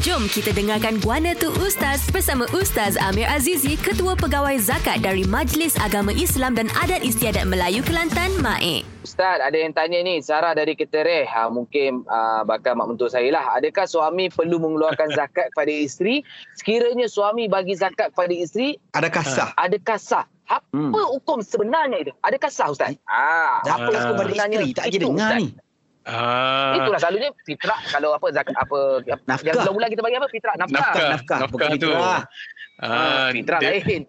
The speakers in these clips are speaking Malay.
Jom kita dengarkan Guana Tu Ustaz bersama Ustaz Amir Azizi, Ketua Pegawai Zakat dari Majlis Agama Islam dan Adat Istiadat Melayu Kelantan, MAIK. Ustaz, ada yang tanya ni, Sarah dari Ketereh. Ha, mungkin uh, bakal mak mentua saya lah. Adakah suami perlu mengeluarkan zakat kepada isteri? Sekiranya suami bagi zakat kepada isteri, Adakah sah? adakah sah? Apa Hmm. hukum sebenarnya itu? Adakah sah Ustaz? Ah, Apa hukum pada sebenarnya isteri? Tak itu, dengar ni. Ah, Itulah selalunya fitrah kalau apa zakat apa Nafkah. yang bulan-bulan kita bagi apa fitrah nafkah. Nafkah. Nafkah. Bukan Nafkah tu. fitrah. Ah, Ah, fitrah dia- lain.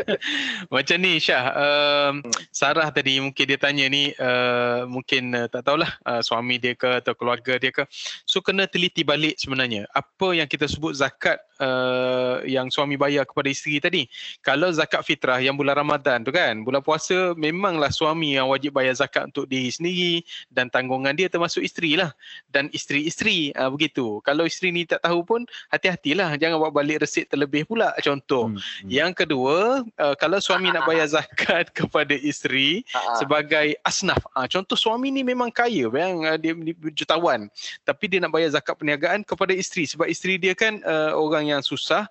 Macam ni Syah, um, Sarah tadi mungkin dia tanya ni uh, mungkin uh, tak tahulah uh, suami dia ke atau keluarga dia ke. So kena teliti balik sebenarnya apa yang kita sebut zakat uh, yang suami bayar kepada isteri tadi. Kalau zakat fitrah yang bulan Ramadan tu kan, bulan puasa memanglah suami yang wajib bayar zakat untuk diri sendiri dan tanggungan dia termasuk isteri lah dan isteri-isteri uh, begitu. Kalau isteri ni tak tahu pun hati-hatilah jangan bawa balik resit terlebih pula contoh. Hmm. Yang kedua, uh, kalau suami nak bayar zakat kepada isteri Ah, sebagai asnaf. Uh, contoh suami ni memang kaya, yang uh, dia, dia jutawan. Tapi dia nak bayar zakat perniagaan kepada isteri sebab isteri dia kan uh, orang yang susah.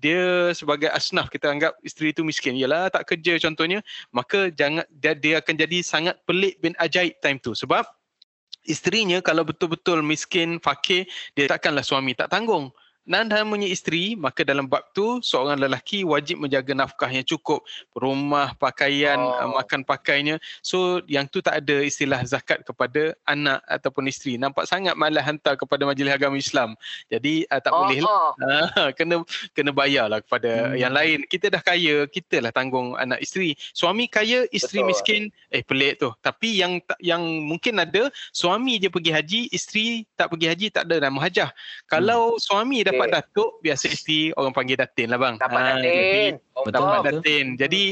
Dia sebagai asnaf kita anggap isteri itu miskin. Yalah tak kerja contohnya, maka jangan dia, dia akan jadi sangat pelik bin ajaib time tu sebab isterinya kalau betul-betul miskin, fakir, dia takkanlah suami tak tanggung. Dan namanya isteri, maka dalam bab tu seorang lelaki wajib menjaga nafkah yang cukup, rumah, pakaian, Oh. oh. makan pakainya. So yang tu tak ada istilah zakat kepada anak ataupun isteri. Nampak sangat malah hantar kepada majlis agama Islam. Jadi uh, tak Oh, boleh lah. Ah, kena kena bayarlah kepada Hmm. yang lain. Kita dah kaya, kita lah tanggung anak isteri. Suami kaya, isteri Betul. miskin, eh pelik tu. Tapi yang yang mungkin ada suami je pergi haji, isteri tak pergi haji tak ada nama hajah. Kalau suami dapat. Datuk, biasa isteri orang panggil datin lah bang. Dapat Ah, datin. jadi- Oh, Betul. Datin. Jadi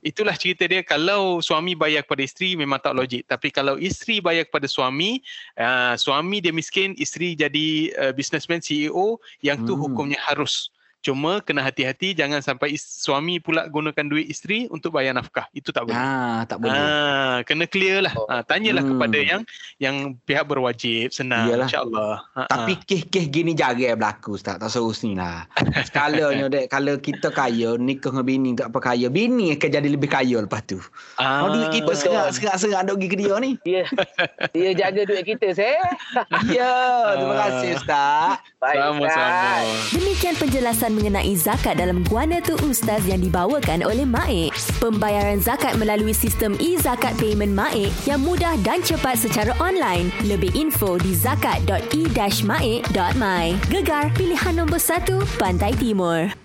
itulah cerita dia kalau suami bayar kepada isteri memang tak logik. Tapi kalau isteri bayar kepada suami, uh, suami dia miskin, isteri jadi uh, businessman CEO, yang tu Hmm. hukumnya harus. Cuma kena hati-hati jangan sampai is- suami pula gunakan duit isteri untuk bayar nafkah. Itu tak boleh. Ah, tak boleh. Ah, kena clear lah. Oh. Ah, tanyalah Hmm. kepada yang yang pihak berwajib. Senang insya-Allah. Ah, Tapi kes-kes gini jarang berlaku Ustaz. Tak serus ni lah. Skalanya dek, kalau kita kaya, nikah dengan bini tak apa kaya. Bini akan jadi lebih kaya lepas tu. ah, Oh, duit kita serak, serak, duk pergi ke dia ni. Dia dia jaga duit kita, saya. Ya, terima kasih Ustaz. Baik, Sama-sama. Demikian penjelasan mengenai zakat dalam Guana Tu Ustaz yang dibawakan oleh MAIK. Pembayaran zakat melalui sistem e-zakat payment MAIK yang mudah dan cepat secara online. Lebih info di zakat.e-maik.my. Gegar pilihan nombor 1 Pantai Timur.